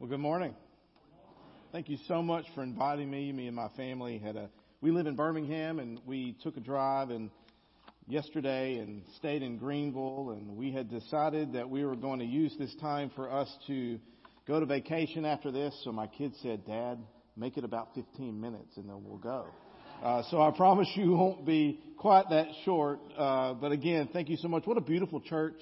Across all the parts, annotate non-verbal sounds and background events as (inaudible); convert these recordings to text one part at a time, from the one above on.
Well, good morning. Thank you so much for inviting me. Me and my family had a. We live in Birmingham, and we took a drive and yesterday and stayed in Greenville, and we had decided that we were going to use this time for us to go to vacation after this. So my kids said, "Dad, make it about 15 minutes, and then we'll go." Uh, so I promise you won't be quite that short. Uh, but again, thank you so much. What a beautiful church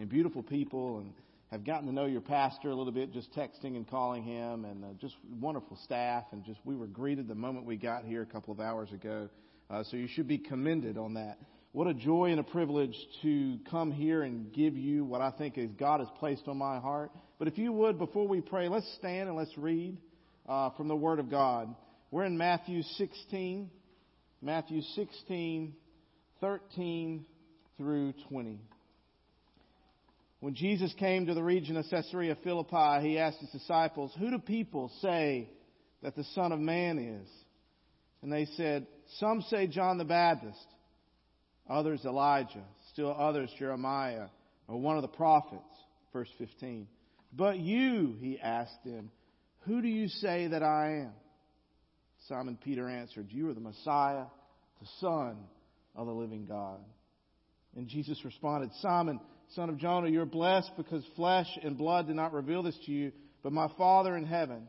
and beautiful people and have gotten to know your pastor a little bit, just texting and calling him, and uh, just wonderful staff. And just we were greeted the moment we got here a couple of hours ago. Uh, so you should be commended on that. What a joy and a privilege to come here and give you what I think is God has placed on my heart. But if you would, before we pray, let's stand and let's read uh, from the Word of God. We're in Matthew 16, Matthew 16, 13 through 20. When Jesus came to the region of Caesarea Philippi, he asked his disciples, Who do people say that the Son of Man is? And they said, Some say John the Baptist, others Elijah, still others Jeremiah, or one of the prophets. Verse 15. But you, he asked them, Who do you say that I am? Simon Peter answered, You are the Messiah, the Son of the living God. And Jesus responded, Simon, son of Jonah, you're blessed because flesh and blood did not reveal this to you, but my Father in heaven.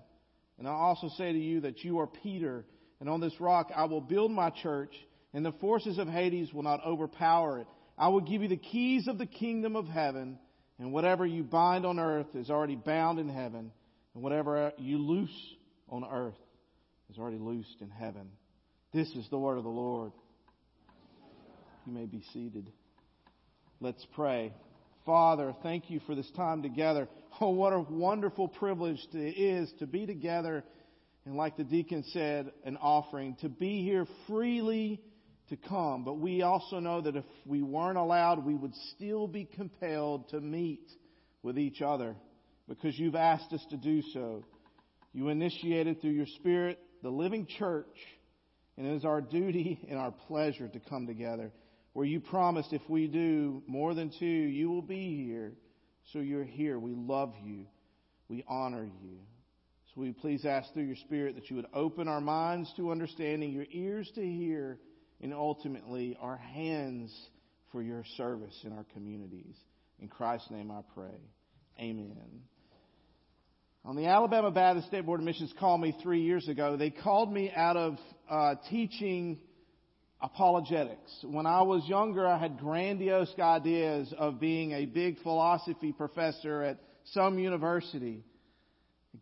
And I also say to you that you are Peter, and on this rock I will build my church, and the forces of Hades will not overpower it. I will give you the keys of the kingdom of heaven, and whatever you bind on earth is already bound in heaven, and whatever you loose on earth is already loosed in heaven. This is the word of the Lord. You may be seated. Let's pray. Father, thank you for this time together. Oh, what a wonderful privilege it is to be together and, like the deacon said, an offering, to be here freely to come. But we also know that if we weren't allowed, we would still be compelled to meet with each other because you've asked us to do so. You initiated through your Spirit the living church, and it is our duty and our pleasure to come together where you promised if we do more than two, you will be here. So you're here. We love you. We honor you. So we please ask through your Spirit that you would open our minds to understanding, your ears to hear, and ultimately our hands for your service in our communities. In Christ's name I pray. Amen. On the Alabama Baptist State Board of Missions called me three years ago. They called me out of uh, teaching apologetics. When I was younger, I had grandiose ideas of being a big philosophy professor at some university.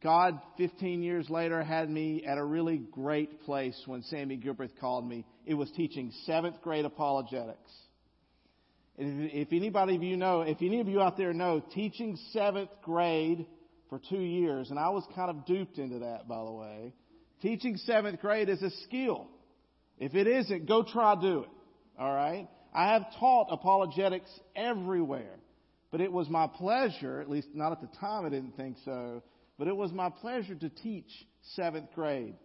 God, 15 years later, had me at a really great place when Sammy Gilbreath called me. It was teaching seventh grade apologetics. If anybody of you know, if any of you out there know, teaching seventh grade for two years, and I was kind of duped into that, by the way. Teaching seventh grade is a skill. If it isn't, go try do it. All right? I have taught apologetics everywhere. But it was my pleasure, at least not at the time I didn't think so, but it was my pleasure to teach seventh grade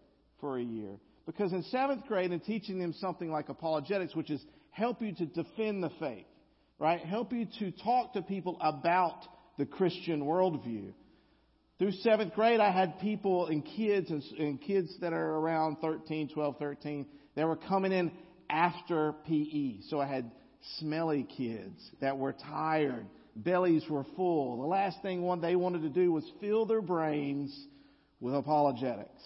for a year. Because in seventh grade, in teaching them something like apologetics, which is help you to defend the faith, right? Help you to talk to people about the Christian worldview. Through seventh grade, I had people and kids and, and kids that are around 13, 12, 13 they were coming in after PE. So I had smelly kids that were tired. Bellies were full. The last thing one they wanted to do was fill their brains with apologetics.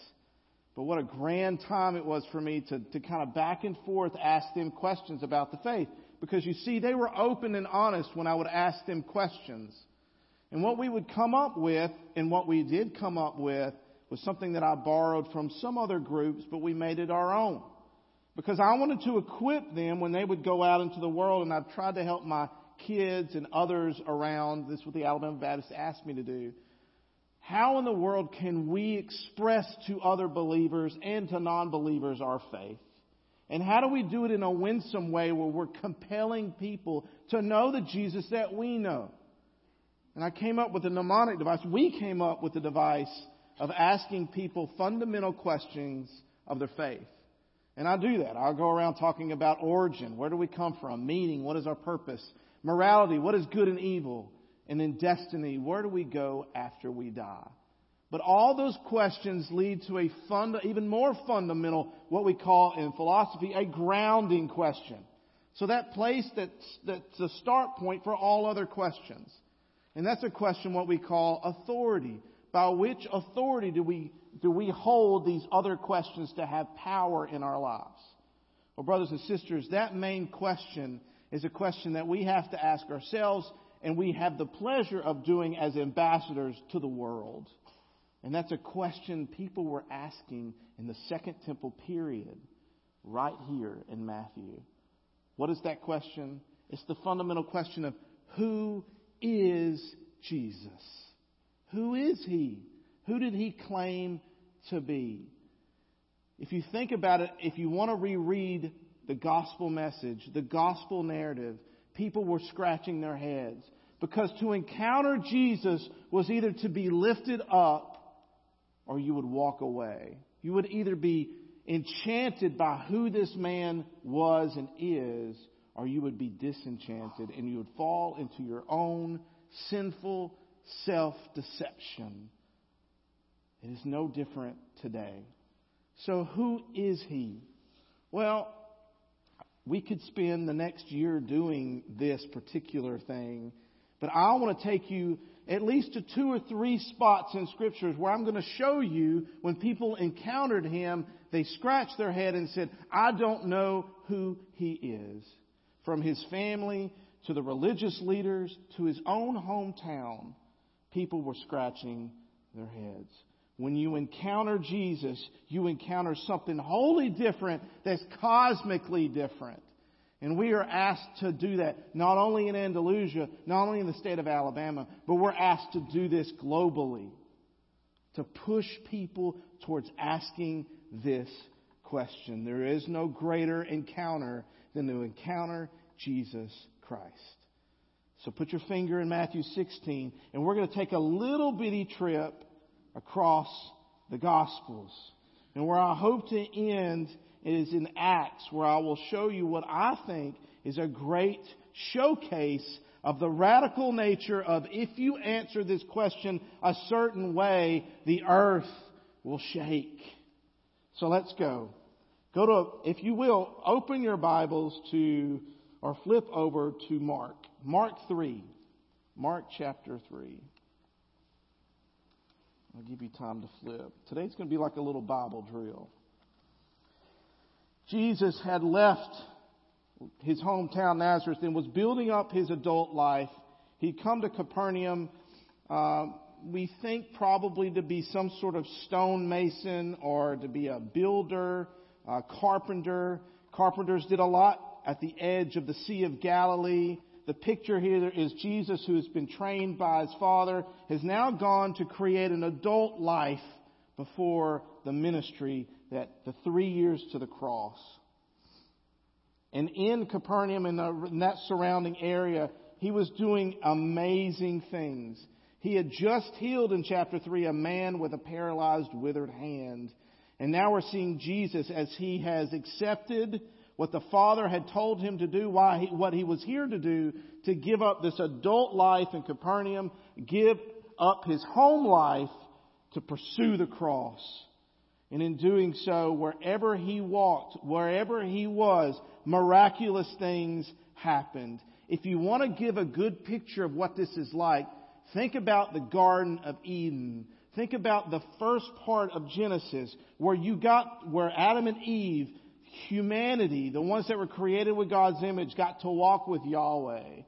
But what a grand time it was for me to, to kind of back and forth ask them questions about the faith. Because you see, they were open and honest when I would ask them questions. And what we would come up with, and what we did come up with, was something that I borrowed from some other groups, but we made it our own because I wanted to equip them when they would go out into the world, and I've tried to help my kids and others around. This is what the Alabama Baptist asked me to do. How in the world can we express to other believers and to non-believers our faith? And how do we do it in a winsome way where we're compelling people to know the Jesus that we know? And I came up with a mnemonic device. We came up with the device of asking people fundamental questions of their faith. And I do that. I'll go around talking about origin. Where do we come from? Meaning. What is our purpose? Morality. What is good and evil? And then destiny. Where do we go after we die? But all those questions lead to a fund, even more fundamental, what we call in philosophy, a grounding question. So that place that's, that's a start point for all other questions. And that's a question what we call authority. By which authority do we, do we hold these other questions to have power in our lives? Well, brothers and sisters, that main question is a question that we have to ask ourselves and we have the pleasure of doing as ambassadors to the world. And that's a question people were asking in the Second Temple period, right here in Matthew. What is that question? It's the fundamental question of who is Jesus? Who is he? Who did he claim to be? If you think about it, if you want to reread the gospel message, the gospel narrative, people were scratching their heads. Because to encounter Jesus was either to be lifted up or you would walk away. You would either be enchanted by who this man was and is, or you would be disenchanted and you would fall into your own sinful self deception. It is no different today. So, who is he? Well, we could spend the next year doing this particular thing, but I want to take you at least to two or three spots in scriptures where I'm going to show you when people encountered him, they scratched their head and said, I don't know who he is. From his family to the religious leaders to his own hometown, people were scratching their heads. When you encounter Jesus, you encounter something wholly different that's cosmically different. And we are asked to do that not only in Andalusia, not only in the state of Alabama, but we're asked to do this globally. To push people towards asking this question. There is no greater encounter than to encounter Jesus Christ. So put your finger in Matthew 16, and we're going to take a little bitty trip across the Gospels. And where I hope to end is in Acts, where I will show you what I think is a great showcase of the radical nature of if you answer this question a certain way, the earth will shake. So let's go. Go to, if you will, open your Bibles to, or flip over to Mark. Mark 3. Mark chapter 3. I'll give you time to flip. Today's going to be like a little Bible drill. Jesus had left his hometown Nazareth and was building up his adult life. He'd come to Capernaum, uh, we think probably to be some sort of stonemason or to be a builder, a carpenter. Carpenters did a lot at the edge of the Sea of Galilee. The picture here is Jesus, who has been trained by his father, has now gone to create an adult life before the ministry that the three years to the cross. And in Capernaum, in that surrounding area, he was doing amazing things. He had just healed in chapter 3 a man with a paralyzed, withered hand. And now we're seeing Jesus as he has accepted what the Father had told him to do, why he, what he was here to do, to give up this adult life in Capernaum, give up his home life to pursue the cross. And in doing so, wherever he walked, wherever he was, miraculous things happened. If you want to give a good picture of what this is like, think about the Garden of Eden. Think about the first part of Genesis where you got, where Adam and Eve, humanity, the ones that were created with God's image, got to walk with Yahweh.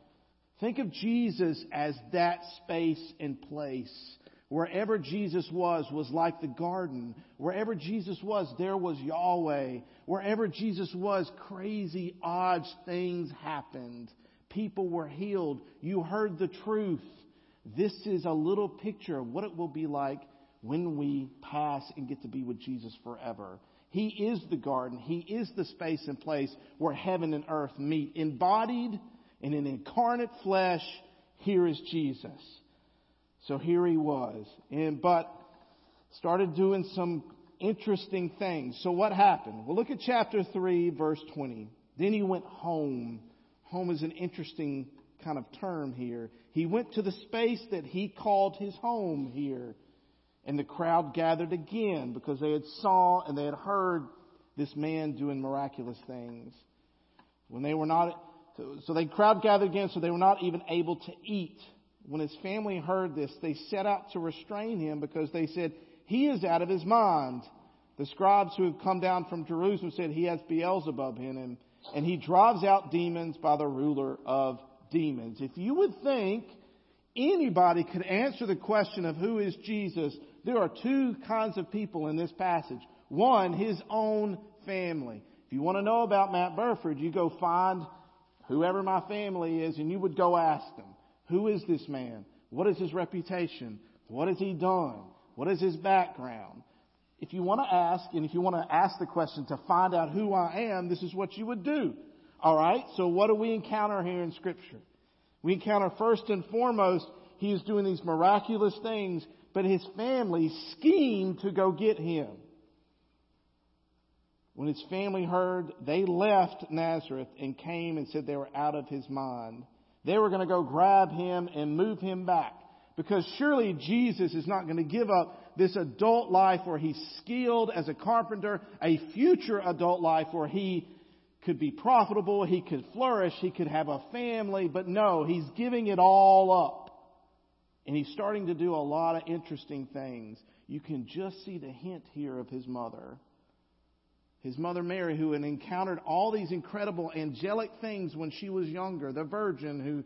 Think of Jesus as that space and place Wherever Jesus was, was like the garden. Wherever Jesus was, there was Yahweh. Wherever Jesus was, crazy, odd things happened. People were healed. You heard the truth. This is a little picture of what it will be like when we pass and get to be with Jesus forever. He is the garden. He is the space and place where heaven and earth meet. Embodied in an incarnate flesh, here is Jesus. So here he was. And, but started doing some interesting things. So what happened? Well, look at chapter 3, verse 20. Then he went home. Home is an interesting kind of term here. He went to the space that he called his home here. And the crowd gathered again because they had saw and they had heard this man doing miraculous things. When they were not, so they crowd gathered again, so they were not even able to eat. When his family heard this, they set out to restrain him because they said, he is out of his mind. The scribes who have come down from Jerusalem said he has Beelzebub in him and he drives out demons by the ruler of demons. If you would think anybody could answer the question of who is Jesus, there are two kinds of people in this passage. One, his own family. If you want to know about Matt Burford, you go find whoever my family is and you would go ask them, who is this man? What is his reputation? What has he done? What is his background? If you want to ask, and if you want to ask the question to find out who I am, this is what you would do. Alright, so what do we encounter here in scripture? We encounter first and foremost, he is doing these miraculous things, but his family schemed to go get him. When his family heard, they left Nazareth and came and said they were out of his mind. They were going to go grab him and move him back. Because surely Jesus is not going to give up this adult life where he's skilled as a carpenter, a future adult life where he could be profitable, he could flourish, he could have a family, but no, he's giving it all up. And he's starting to do a lot of interesting things. You can just see the hint here of his mother. His mother Mary, who had encountered all these incredible angelic things when she was younger, the virgin who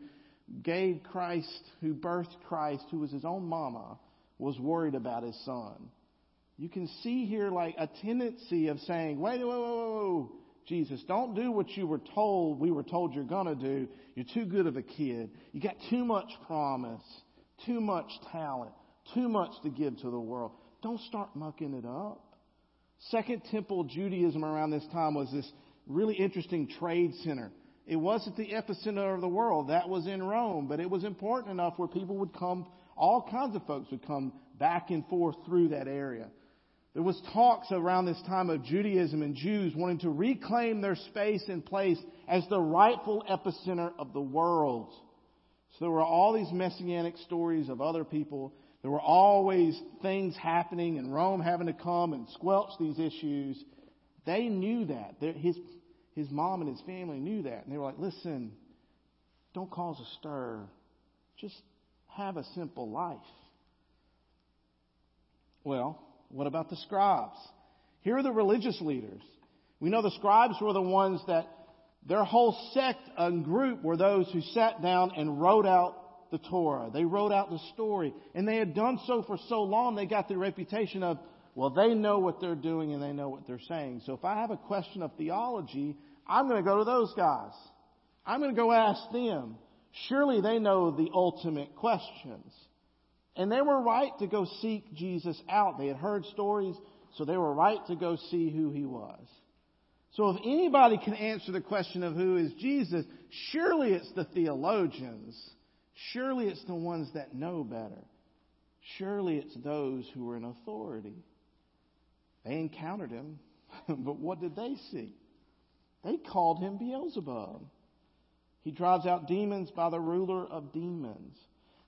gave Christ, who birthed Christ, who was his own mama, was worried about his son. You can see here like a tendency of saying, wait, whoa, whoa, whoa, Jesus, don't do what you were told, we were told you're gonna do. You're too good of a kid. You got too much promise, too much talent, too much to give to the world. Don't start mucking it up. Second Temple Judaism around this time was this really interesting trade center. It wasn't the epicenter of the world. That was in Rome, but it was important enough where people would come, all kinds of folks would come back and forth through that area. There was talks around this time of Judaism and Jews wanting to reclaim their space and place as the rightful epicenter of the world. There were all these messianic stories of other people. There were always things happening and Rome having to come and squelch these issues. They knew that. His, his mom and his family knew that. And they were like, listen, don't cause a stir. Just have a simple life. Well, what about the scribes? Here are the religious leaders. We know the scribes were the ones that their whole sect and group were those who sat down and wrote out the Torah. They wrote out the story. And they had done so for so long, they got the reputation of, well, they know what they're doing and they know what they're saying. So if I have a question of theology, I'm going to go to those guys. I'm going to go ask them. Surely they know the ultimate questions. And they were right to go seek Jesus out. They had heard stories, so they were right to go see who he was. So if anybody can answer the question of who is Jesus, surely it's the theologians. Surely it's the ones that know better. Surely it's those who are in authority. They encountered him, (laughs) but what did they see? They called him Beelzebub. He drives out demons by the ruler of demons.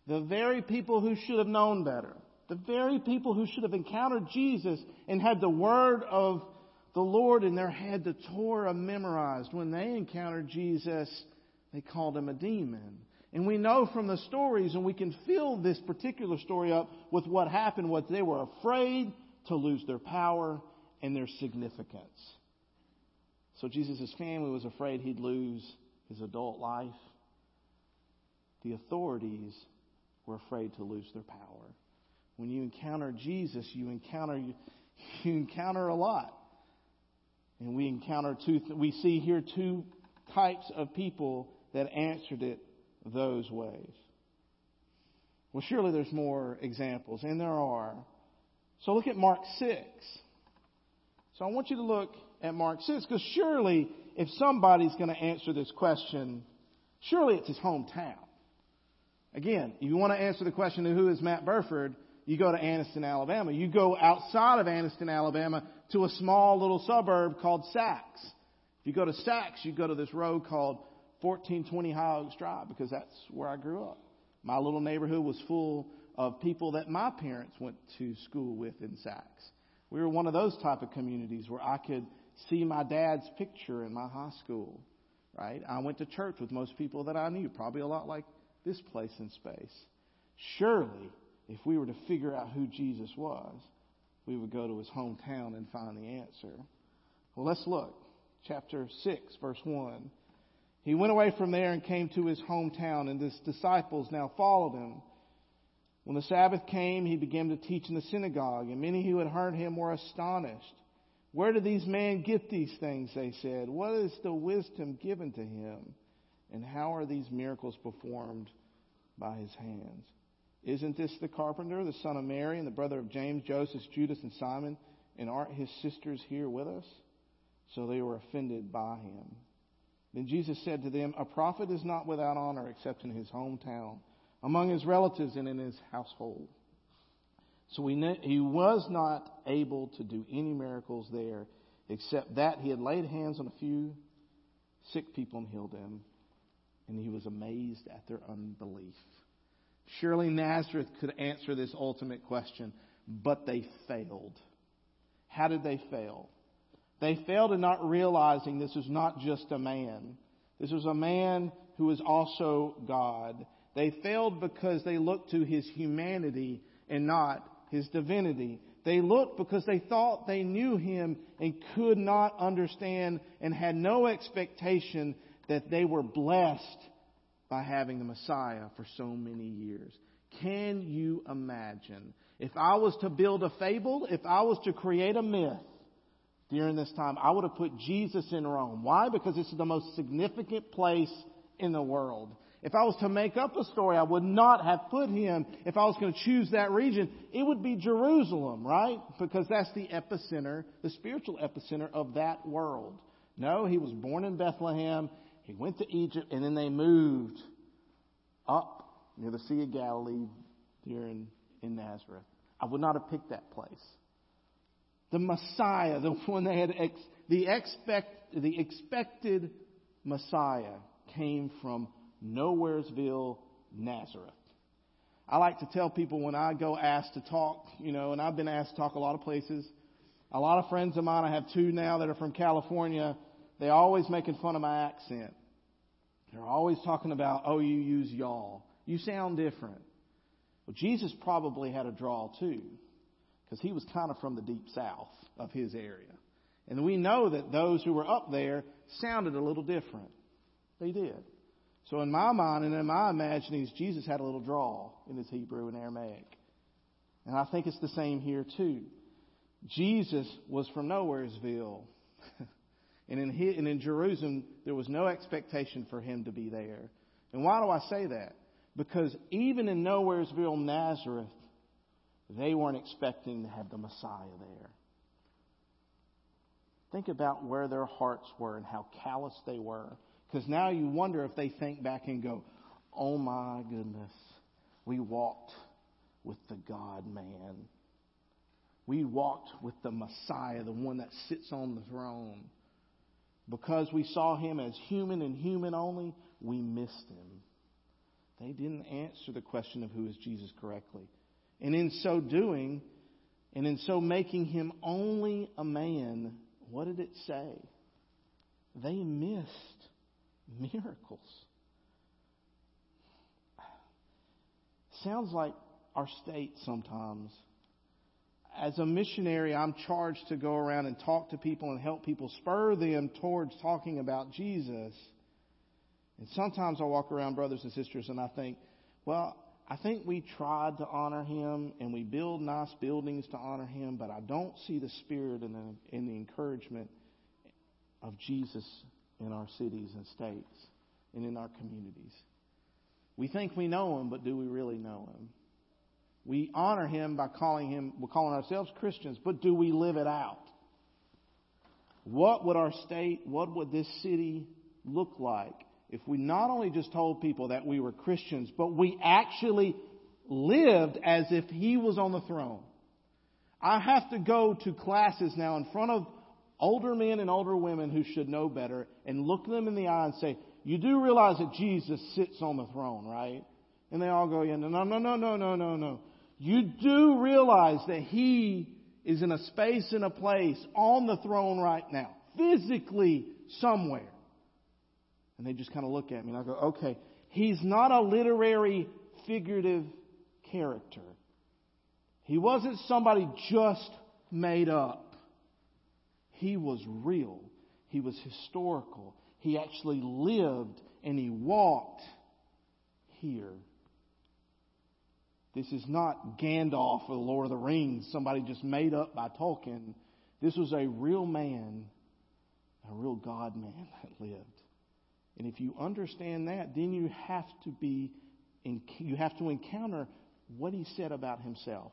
The very people who should have known better. The very people who should have encountered Jesus and had the word of the Lord in their head, the Torah memorized. When they encountered Jesus, they called him a demon. And we know from the stories, and we can fill this particular story up with what happened what they were afraid to lose their power and their significance. So Jesus' family was afraid he'd lose his adult life. The authorities were afraid to lose their power. When you encounter Jesus, you encounter (laughs) you, encounter a lot. And we encounter two we see here two types of people that answered it those ways. Well, surely there's more examples, and there are. So look at Mark 6. So I want you to look at Mark 6 because surely if somebody's going to answer this question, surely it's his hometown. Again, if you want to answer the question of who is Matt Burford, you go to Anniston, Alabama. You go outside of Anniston, Alabama to a small little suburb called Saks. If you go to Saks, you go to this road called 1420 High Oaks Drive because that's where I grew up. My little neighborhood was full of people that my parents went to school with in Saks. We were one of those type of communities where I could see my dad's picture in my high school, right? I went to church with most people that I knew, probably a lot like this place in space. Surely, if we were to figure out who Jesus was, we would go to his hometown and find the answer. Well, let's look. Chapter 6, verse 1. He went away from there and came to his hometown, and his disciples now followed him. When the Sabbath came, he began to teach in the synagogue, and many who had heard him were astonished. Where did these men get these things? They said. What is the wisdom given to him? And how are these miracles performed by his hands? Isn't this the carpenter, the son of Mary, and the brother of James, Joseph, Judas, and Simon? And aren't his sisters here with us? So they were offended by him. Then Jesus said to them, A prophet is not without honor except in his hometown, among his relatives, and in his household. So he, was not able to do any miracles there, except that he had laid hands on a few sick people and healed them. And he was amazed at their unbelief. Surely Nazareth could answer this ultimate question, but they failed. How did they fail? They failed in not realizing this was not just a man. This was a man who was also God. They failed because they looked to his humanity and not his divinity. They looked because they thought they knew him and could not understand and had no expectation that they were blessed by having the Messiah for so many years. Can you imagine? If I was to build a fable, if I was to create a myth during this time, I would have put Jesus in Rome. Why? Because this is the most significant place in the world. If I was to make up a story, I would not have put him, if I was going to choose that region, it would be Jerusalem, right? Because that's the epicenter, the spiritual epicenter of that world. No, he was born in Bethlehem. He went to Egypt and then they moved up near the Sea of Galilee here in, in Nazareth. I would not have picked that place. The Messiah, the (laughs) one they had, ex, the expect, the expected Messiah came from Nowheresville, Nazareth. I like to tell people when I go asked to talk, you know, and I've been asked to talk a lot of places. A lot of friends of mine, I have two now that are from California, they're always making fun of my accent. They're always talking about, oh, you use y'all. You sound different. Well, Jesus probably had a draw too, because he was kind of from the deep south of his area. And we know that those who were up there sounded a little different. They did. So in my mind and in my imaginings, Jesus had a little draw in his Hebrew and Aramaic. And I think it's the same here too. Jesus was from Nowheresville. And, in his, and in Jerusalem, there was no expectation for him to be there. And why do I say that? Because even in Nowheresville, Nazareth, they weren't expecting to have the Messiah there. Think about where their hearts were and how callous they were. Because now you wonder if they think back and go, oh my goodness, we walked with the God man. We walked with the Messiah, the one that sits on the throne. Because we saw him as human and human only, we missed him. They didn't answer the question of who is Jesus correctly. And in so doing, and in so making him only a man, what did it say? They missed miracles. Sounds like our state sometimes. As a missionary, I'm charged to go around and talk to people and help people, spur them towards talking about Jesus. And sometimes I walk around, brothers and sisters, and I think, well, I think we tried to honor him and we build nice buildings to honor him, but I don't see the spirit and the, and the encouragement of Jesus in our cities and states and in our communities. We think we know him, but do we really know him? We honor him by calling him, we're calling ourselves Christians, but do we live it out? What would our state, what would this city look like if we not only just told people that we were Christians, but we actually lived as if he was on the throne? I have to go to classes now in front of older men and older women who should know better and look them in the eye and say, You do realize that Jesus sits on the throne, right? And they all go, Yeah, no, no, no, no, no, no, no. You do realize that he is in a space and a place on the throne right now, physically somewhere. And they just kind of look at me and I go, okay, he's not a literary figurative character. He wasn't somebody just made up. He was real. He was historical. He actually lived and he walked here. This is not Gandalf or the Lord of the Rings, somebody just made up by Tolkien. This was a real man, a real God man that lived. And if you understand that, then you have to be, you have to encounter what he said about himself.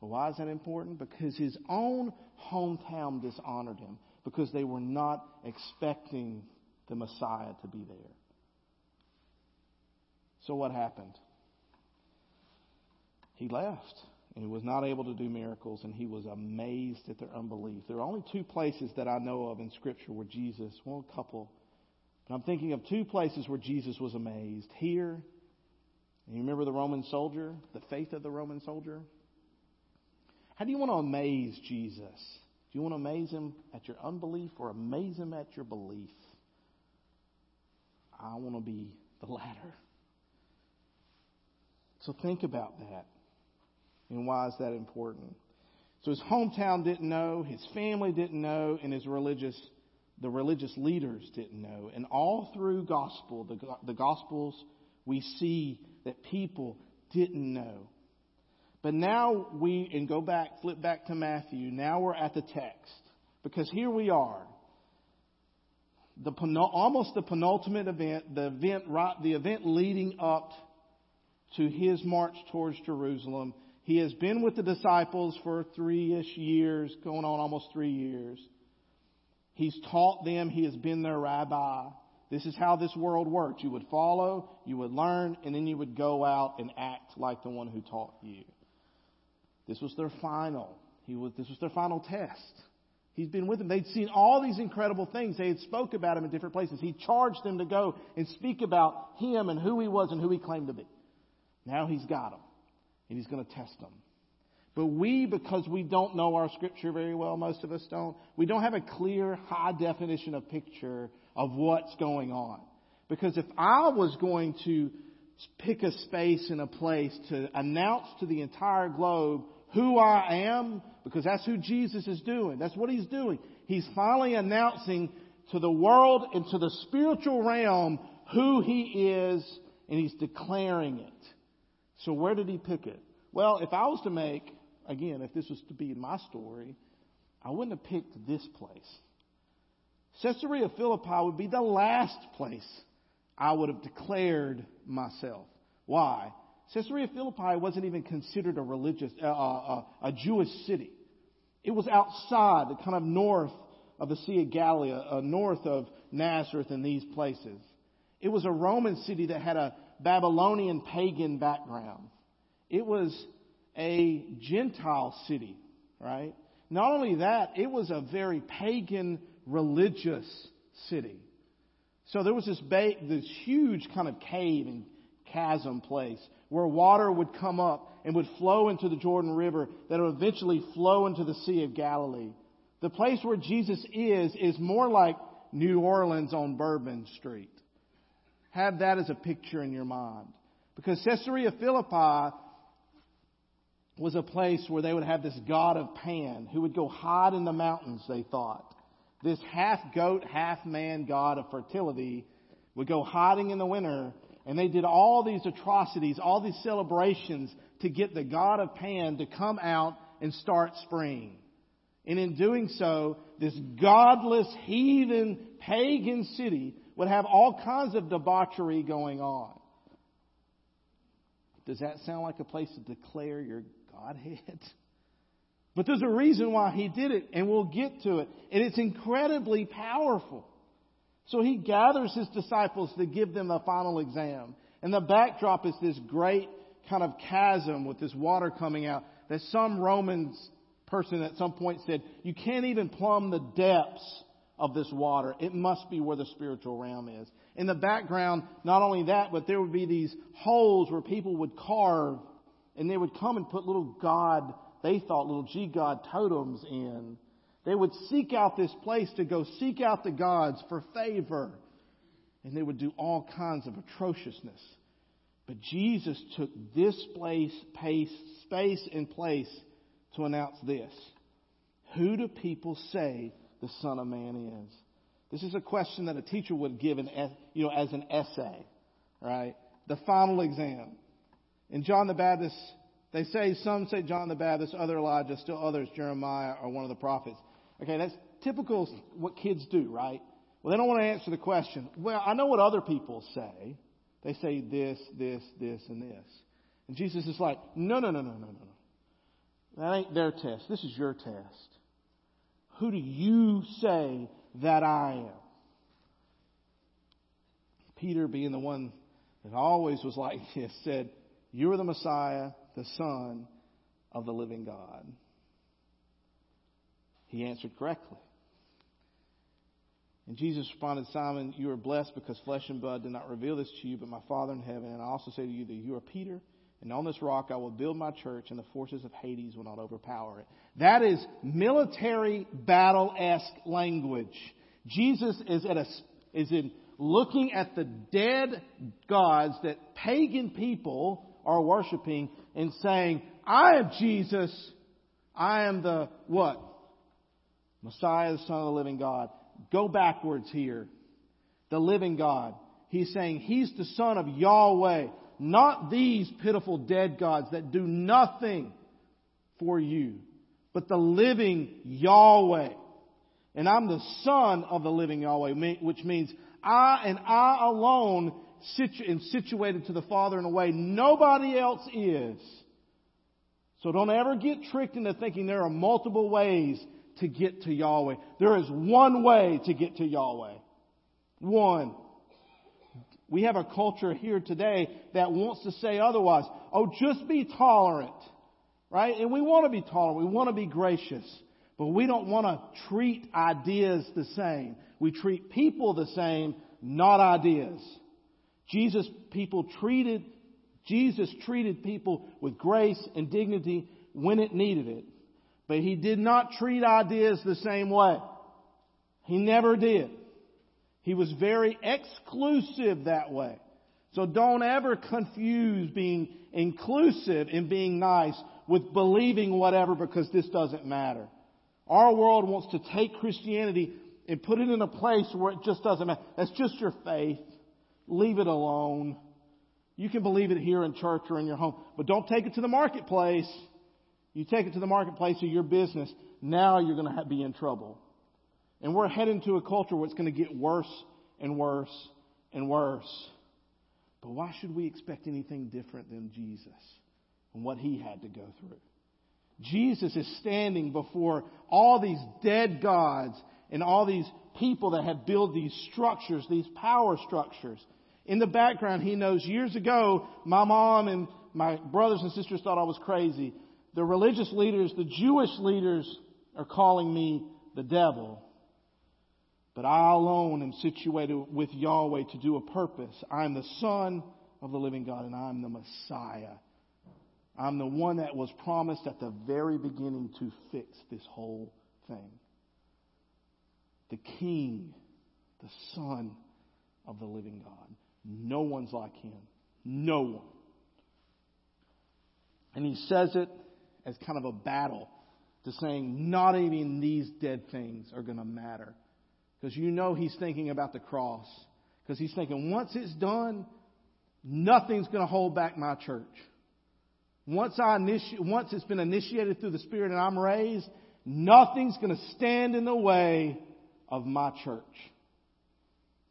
Why is that important? Because his own hometown dishonored him because they were not expecting the Messiah to be there. So what happened? He left and he was not able to do miracles and he was amazed at their unbelief. There are only two places that I know of in scripture where Jesus, well, a couple, but I'm thinking of two places where Jesus was amazed. Here, and you remember the Roman soldier, the faith of the Roman soldier? How do you want to amaze Jesus? Do you want to amaze him at your unbelief or amaze him at your belief? I want to be the latter. So think about that. And why is that important? So his hometown didn't know, his family didn't know, and his religious, the religious leaders didn't know. And all through gospel, the, the gospels, we see that people didn't know. But now we, and go back, flip back to Matthew, now we're at the text. Because here we are. The, almost the penultimate event, the event, right, the event leading up to his march towards Jerusalem. He has been with the disciples for three-ish years, going on almost three years. He's taught them. He has been their rabbi. This is how this world works. You would follow, you would learn, and then you would go out and act like the one who taught you. This was their final. He was, this was their final test. He's been with them. They'd seen all these incredible things. They had spoke about him in different places. He charged them to go and speak about him and who he was and who he claimed to be. Now he's got them. And he's going to test them. But we, because we don't know our scripture very well, most of us don't, we don't have a clear, high definition of picture of what's going on. Because if I was going to pick a space and a place to announce to the entire globe who I am because that's who Jesus is doing. That's what he's doing. He's finally announcing to the world and to the spiritual realm who he is and he's declaring it. So where did he pick it? Well, if I was to make, again, if this was to be my story, I wouldn't have picked this place. Caesarea Philippi would be the last place I would have declared myself. Why? Caesarea Philippi wasn't even considered a religious, uh, uh, a Jewish city. It was outside, kind of north of the Sea of Galilee, uh, north of Nazareth and these places. It was a Roman city that had a Babylonian pagan background. It was a Gentile city, right? Not only that, it was a very pagan religious city. So there was this, ba- this huge kind of cave and chasm place where water would come up and would flow into the Jordan River that would eventually flow into the Sea of Galilee. The place where Jesus is is more like New Orleans on Bourbon Street. Have that as a picture in your mind. Because Caesarea Philippi was a place where they would have this god of Pan who would go hide in the mountains, they thought. This half goat, half man god of fertility would go hiding in the winter and they did all these atrocities, all these celebrations to get the God of Pan to come out and start spring. And in doing so, this godless, heathen, pagan city would have all kinds of debauchery going on. Does that sound like a place to declare your Godhead? (laughs) But there's a reason why he did it, and we'll get to it. And it's incredibly powerful. So he gathers his disciples to give them a final exam. And the backdrop is this great kind of chasm with this water coming out that some Romans person at some point said, you can't even plumb the depths of this water. It must be where the spiritual realm is. In the background, not only that, but there would be these holes where people would carve and they would come and put little God, they thought little G God totems in. They would seek out this place to go seek out the gods for favor. And they would do all kinds of atrociousness. But Jesus took this place, pace, space and place to announce this. Who do people say the Son of Man is? This is a question that a teacher would give an, you know, as an essay, right? The final exam. And John the Baptist, they say, some say John the Baptist, other Elijah, still others Jeremiah or one of the prophets. Okay, that's typical what kids do, right? Well, they don't want to answer the question. Well, I know what other people say. They say this, this, this, and this. And Jesus is like, No, no, no, no, no, no, no. That ain't their test. This is your test. Who do you say that I am? Peter, being the one that always was like this, said, You are the Messiah, the Son of the living God. He answered correctly. And Jesus responded, Simon, you are blessed because flesh and blood did not reveal this to you, but my Father in heaven. And I also say to you that you are Peter, and on this rock I will build my church, and the forces of Hades will not overpower it. That is military battle esque language. Jesus is at a, is in looking at the dead gods that pagan people are worshiping and saying, I am Jesus. I am the what? Messiah, the Son of the living God. Go backwards here. The living God. He's saying He's the Son of Yahweh, not these pitiful dead gods that do nothing for you, but the living Yahweh. And I'm the Son of the living Yahweh, which means I and I alone am situated to the Father in a way nobody else is. So don't ever get tricked into thinking there are multiple ways to get to Yahweh. There is one way to get to Yahweh. One. We have a culture here today that wants to say otherwise. Oh, just be tolerant. Right? And we want to be tolerant. We want to be gracious. But we don't want to treat ideas the same. We treat people the same, not ideas. Jesus people treated Jesus treated people with grace and dignity when it needed it. But he did not treat ideas the same way. He never did. He was very exclusive that way. So don't ever confuse being inclusive and being nice with believing whatever because this doesn't matter. Our world wants to take Christianity and put it in a place where it just doesn't matter. That's just your faith. Leave it alone. You can believe it here in church or in your home, but don't take it to the marketplace. You take it to the marketplace of your business, now you're going to be in trouble. And we're heading to a culture where it's going to get worse and worse and worse. But why should we expect anything different than Jesus and what he had to go through? Jesus is standing before all these dead gods and all these people that have built these structures, these power structures. In the background, he knows years ago, my mom and my brothers and sisters thought I was crazy the religious leaders, the Jewish leaders, are calling me the devil. But I alone am situated with Yahweh to do a purpose. I'm the Son of the living God, and I'm the Messiah. I'm the one that was promised at the very beginning to fix this whole thing. The King, the Son of the living God. No one's like him. No one. And he says it as kind of a battle to saying not even these dead things are going to matter. Because you know he's thinking about the cross. Because he's thinking once it's done, nothing's going to hold back my church. Once I initi- once it's been initiated through the Spirit and I'm raised, nothing's going to stand in the way of my church.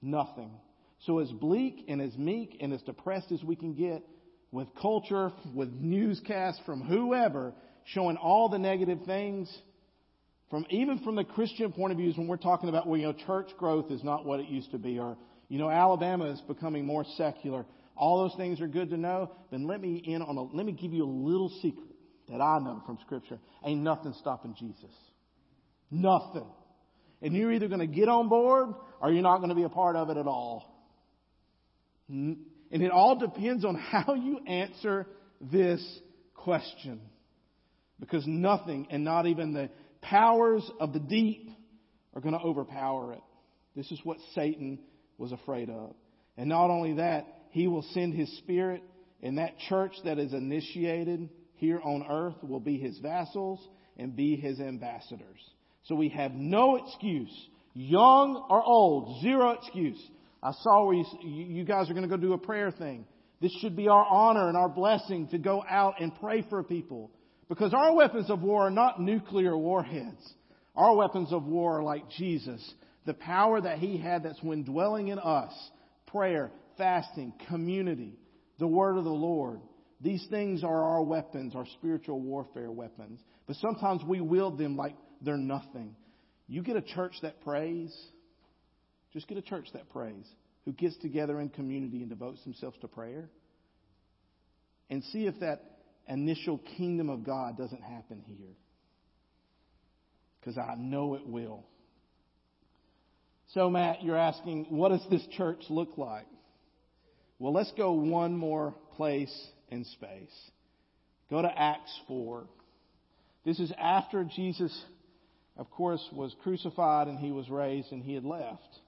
Nothing. So as bleak and as meek and as depressed as we can get with culture, with newscasts from whoever, showing all the negative things from even from the Christian point of view when we're talking about well, you know, church growth is not what it used to be, or you know, Alabama is becoming more secular. All those things are good to know. Then let me in on a let me give you a little secret that I know from Scripture. Ain't nothing stopping Jesus. Nothing. And you're either going to get on board or you're not going to be a part of it at all. And it all depends on (laughs) how you answer this question. Because nothing and not even the powers of the deep are going to overpower it. This is what Satan was afraid of. And not only that, he will send his spirit and that church that is initiated here on earth will be his vassals and be his ambassadors. So we have no excuse, young or old, zero excuse. I saw where you, you guys are going to go do a prayer thing. This should be our honor and our blessing to go out and pray for people. Because our weapons of war are not nuclear warheads. Our weapons of war are like Jesus. The power that He had that's when dwelling in us. Prayer, fasting, community, the word of the Lord. These things are our weapons, our spiritual warfare weapons. But sometimes we wield them like they're nothing. You get a church that prays, just get a church that prays, who gets together in community and devotes themselves to prayer, and see if that initial kingdom of God doesn't happen here. Because I know it will. So, Matt, you're asking, what does this church look like? Well, let's go one more place in space. Go to Acts 4. This is after Jesus, of course, was crucified and he was raised and he had left.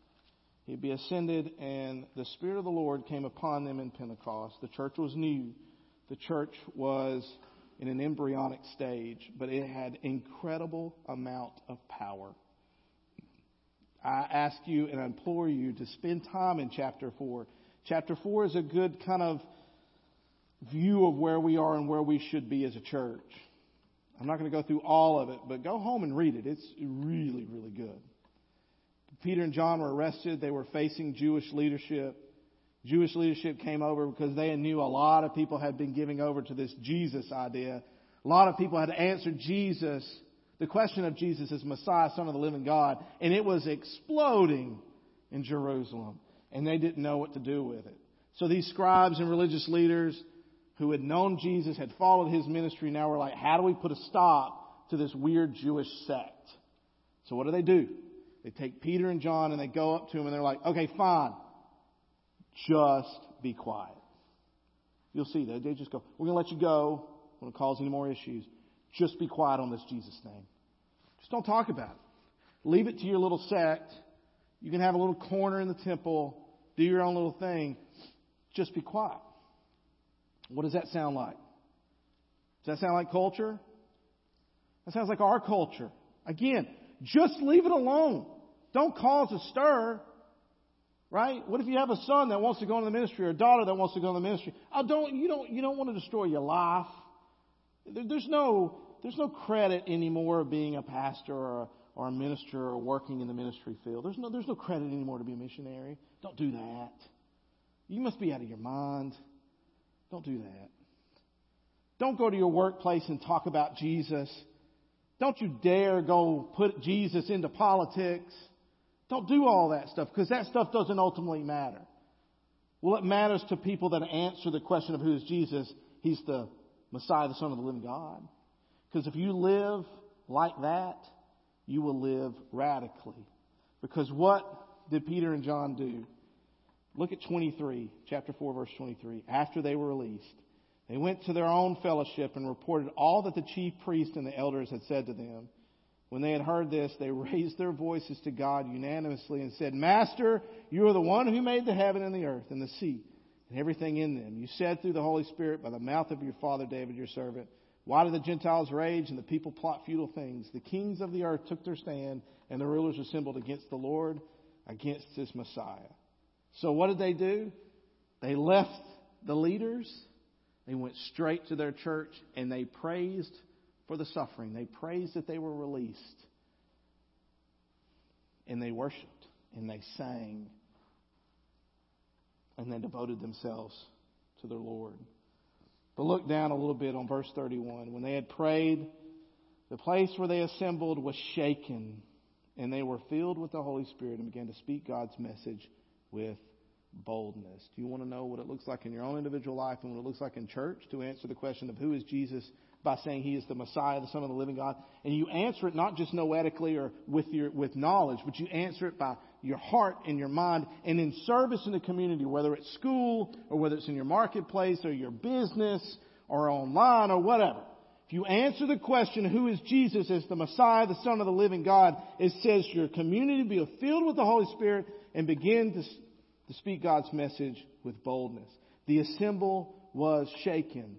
He'd be ascended and the Spirit of the Lord came upon them in Pentecost. The church was new. The church was in an embryonic stage, but it had incredible amount of power. I ask you and I implore you to spend time in chapter 4 Chapter 4 is a good kind of view of where we are and where we should be as a church. I'm not going to go through all of it, but go home and read it. It's really, really good. Peter and John were arrested. They were facing Jewish leadership. Jewish leadership came over because they knew a lot of people had been giving over to this Jesus idea. A lot of people had answered Jesus, the question of Jesus as Messiah, Son of the living God, and it was exploding in Jerusalem and they didn't know what to do with it. So these scribes and religious leaders who had known Jesus, had followed his ministry, now were like, how do we put a stop to this weird Jewish sect? So what do they do? They take Peter and John and they go up to him and they're like, okay, fine. Just be quiet. You'll see that. They just go, we're going to let you go. Going to cause any more issues. Just be quiet on this Jesus thing. Just don't talk about it. Leave it to your little sect you can have a little corner in the temple, do your own little thing. Just be quiet. What does that sound like? Does that sound like culture? That sounds like our culture. Again, just leave it alone. Don't cause a stir. Right? What if you have a son that wants to go into the ministry or a daughter that wants to go into the ministry? Oh, don't, you don't, you don't want to destroy your life. There's no, there's no credit anymore of being a pastor or a, or a minister or working in the ministry field. There's no, there's no credit anymore to be a missionary. Don't do that. You must be out of your mind. Don't do that. Don't go to your workplace and talk about Jesus. Don't you dare go put Jesus into politics. Don't do all that stuff because that stuff doesn't ultimately matter. Well, it matters to people that answer the question of who is Jesus. He's the Messiah, the Son of the living God. Because if you live like that, you will live radically. Because what did Peter and John do? Look at 23, chapter 4, verse 23. After they were released, they went to their own fellowship and reported all that the chief priests and the elders had said to them. When they had heard this, they (laughs) raised their voices to God unanimously and said, Master, you are the one who made the heaven and the earth and the sea and everything in them. You said through the Holy Spirit by the mouth of your father David, your servant, why do the Gentiles rage and the people plot futile things? The kings of the earth took their stand and the rulers assembled against the Lord, against his Messiah. So what did they do? They left the leaders. They went straight to their church and they praised for the suffering. They praised that they were released. And they worshiped and they sang and they devoted themselves to their Lord. But look down a little bit on verse 31. When they had prayed, the place where they assembled was shaken, and they were filled with the Holy Spirit and began to speak God's message with boldness. Do you want to know what it looks like in your own individual life and what it looks like in church to answer the question of who is Jesus by saying he is the Messiah, the Son of the living God? And you answer it not just noetically or with your with knowledge, but you answer it by your heart and your mind and in service in the community, whether it's school or whether it's in your marketplace or your business or online or whatever. If you answer the question, who is Jesus as the Messiah, the Son of the living God, it says your community be filled with the Holy Spirit and begin to, to speak God's message with boldness. The assembly was shaken.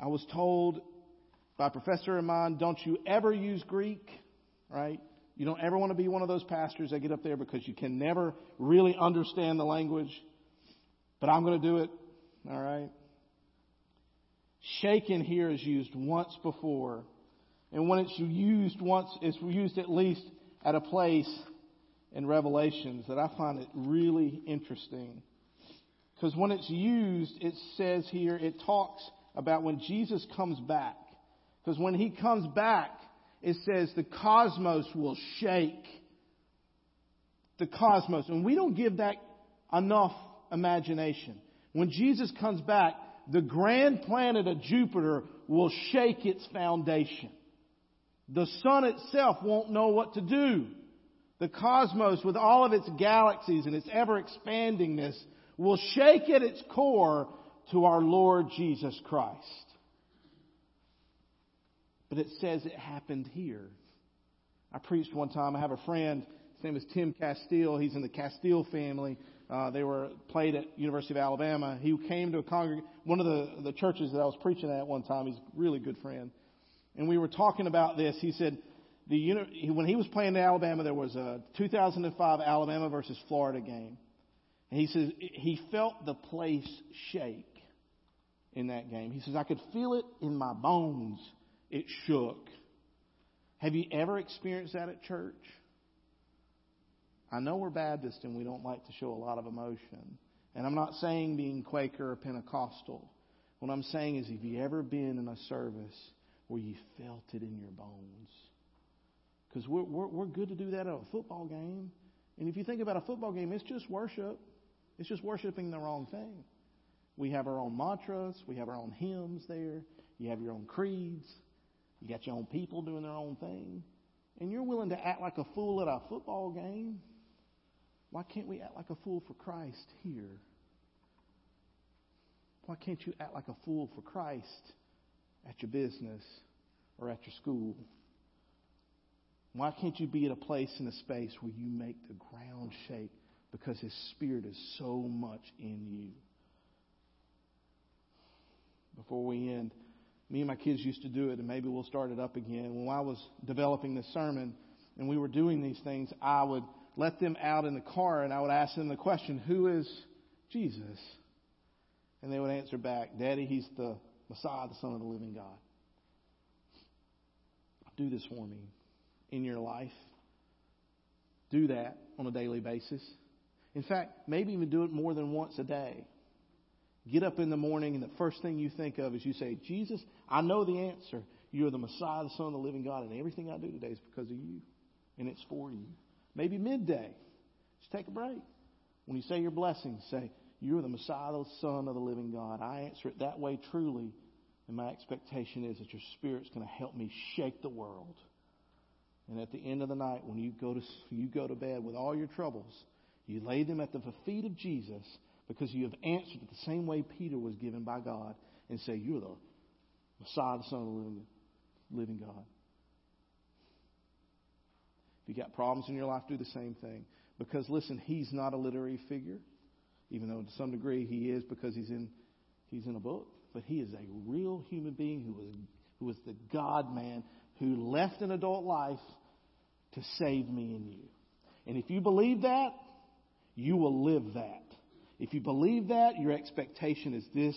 I was told by a professor of mine, don't you ever use Greek, right? You don't ever want to be one of those pastors that get up there because you can never really understand the language. But I'm going to do it. All right. Shaken here is used once before. And when it's used once, it's used at least at a place in Revelations that I find it really interesting. Because when it's used, it says here, it talks about when Jesus comes back. Because when he comes back, it says the cosmos will shake. The cosmos. And we don't give that enough imagination. When Jesus comes back, the grand planet of Jupiter will shake its foundation. The sun itself won't know what to do. The cosmos, with all of its galaxies and its ever expandingness, will shake at its core to our Lord Jesus Christ. But it says it happened here. I preached one time. I have a friend. His name is Tim Castille. He's in the Castille family. Uh, they were played at University of Alabama. He came to a congreg- one of the, the churches that I was preaching at one time. He's a really good friend. And we were talking about this. He said, the, when he was playing in Alabama, there was a 2005 Alabama versus Florida game. And he says he felt the place shake in that game. He says, I could feel it in my bones it shook. Have you ever experienced that at church? I know we're Baptist and we don't like to show a lot of emotion. And I'm not saying being Quaker or Pentecostal. What I'm saying is, have you ever been in a service where you felt it in your bones? Because we're, we're, we're good to do that at a football game. And if you think about a football game, it's just worship. It's just worshiping the wrong thing. We have our own mantras. We have our own hymns there. You have your own creeds. You got your own people doing their own thing. And you're willing to act like a fool at a football game. Why can't we act like a fool for Christ here? Why can't you act like a fool for Christ at your business or at your school? Why can't you be at a place in a space where you make the ground shake because His Spirit is so much in you? Before we end, me and my kids used to do it, and maybe we'll start it up again. When I was developing this sermon and we were doing these things, I would let them out in the car and I would ask them the question, Who is Jesus? And they would answer back, Daddy, He's the Messiah, the Son of the living God. Do this for me in your life. Do that on a daily basis. In fact, maybe even do it more than once a day. Get up in the morning, and the first thing you think of is you say, Jesus, I know the answer. You're the Messiah, the Son of the living God, and everything I do today is because of you, and it's for you. Maybe midday, just take a break. When you say your blessings, say, You're the Messiah, the Son of the living God. I answer it that way truly, and my expectation is that your Spirit's going to help me shake the world. And at the end of the night, when you go to you go to bed with all your troubles, you lay them at the feet of Jesus because you have answered it the same way Peter was given by God and say, You're the Messiah, the Son of the living, living God. If you got problems in your life, do the same thing. Because listen, he's not a literary figure, even though to some degree he is because he's in he's in a book. But he is a real human being who was who was the God man who left an adult life to save me and you. And if you believe that, you will live that. If you believe that, your expectation is this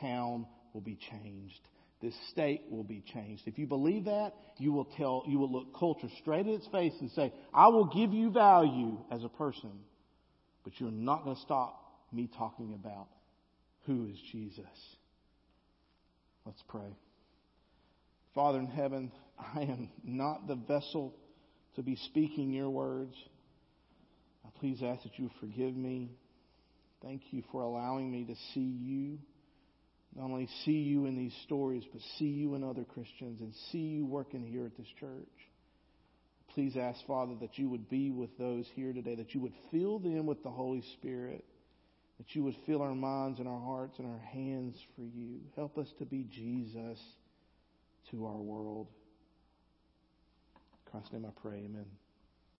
town will be changed. This state will be changed. If you believe that, you will tell, you will look culture straight in its face and say, I will give you value as a person, but you're not going to stop me talking about who is Jesus. Let's pray. Father in heaven, I am not the vessel to be speaking your words. I please ask that you forgive me Thank you for allowing me to see you. Not only see you in these stories, but see you in other Christians and see you working here at this church. please ask, Father, that you would be with those here today, that you would fill them with the Holy Spirit, that you would fill our minds and our hearts and our hands for you. Help us to be Jesus to our world. In Christ's name I pray, amen.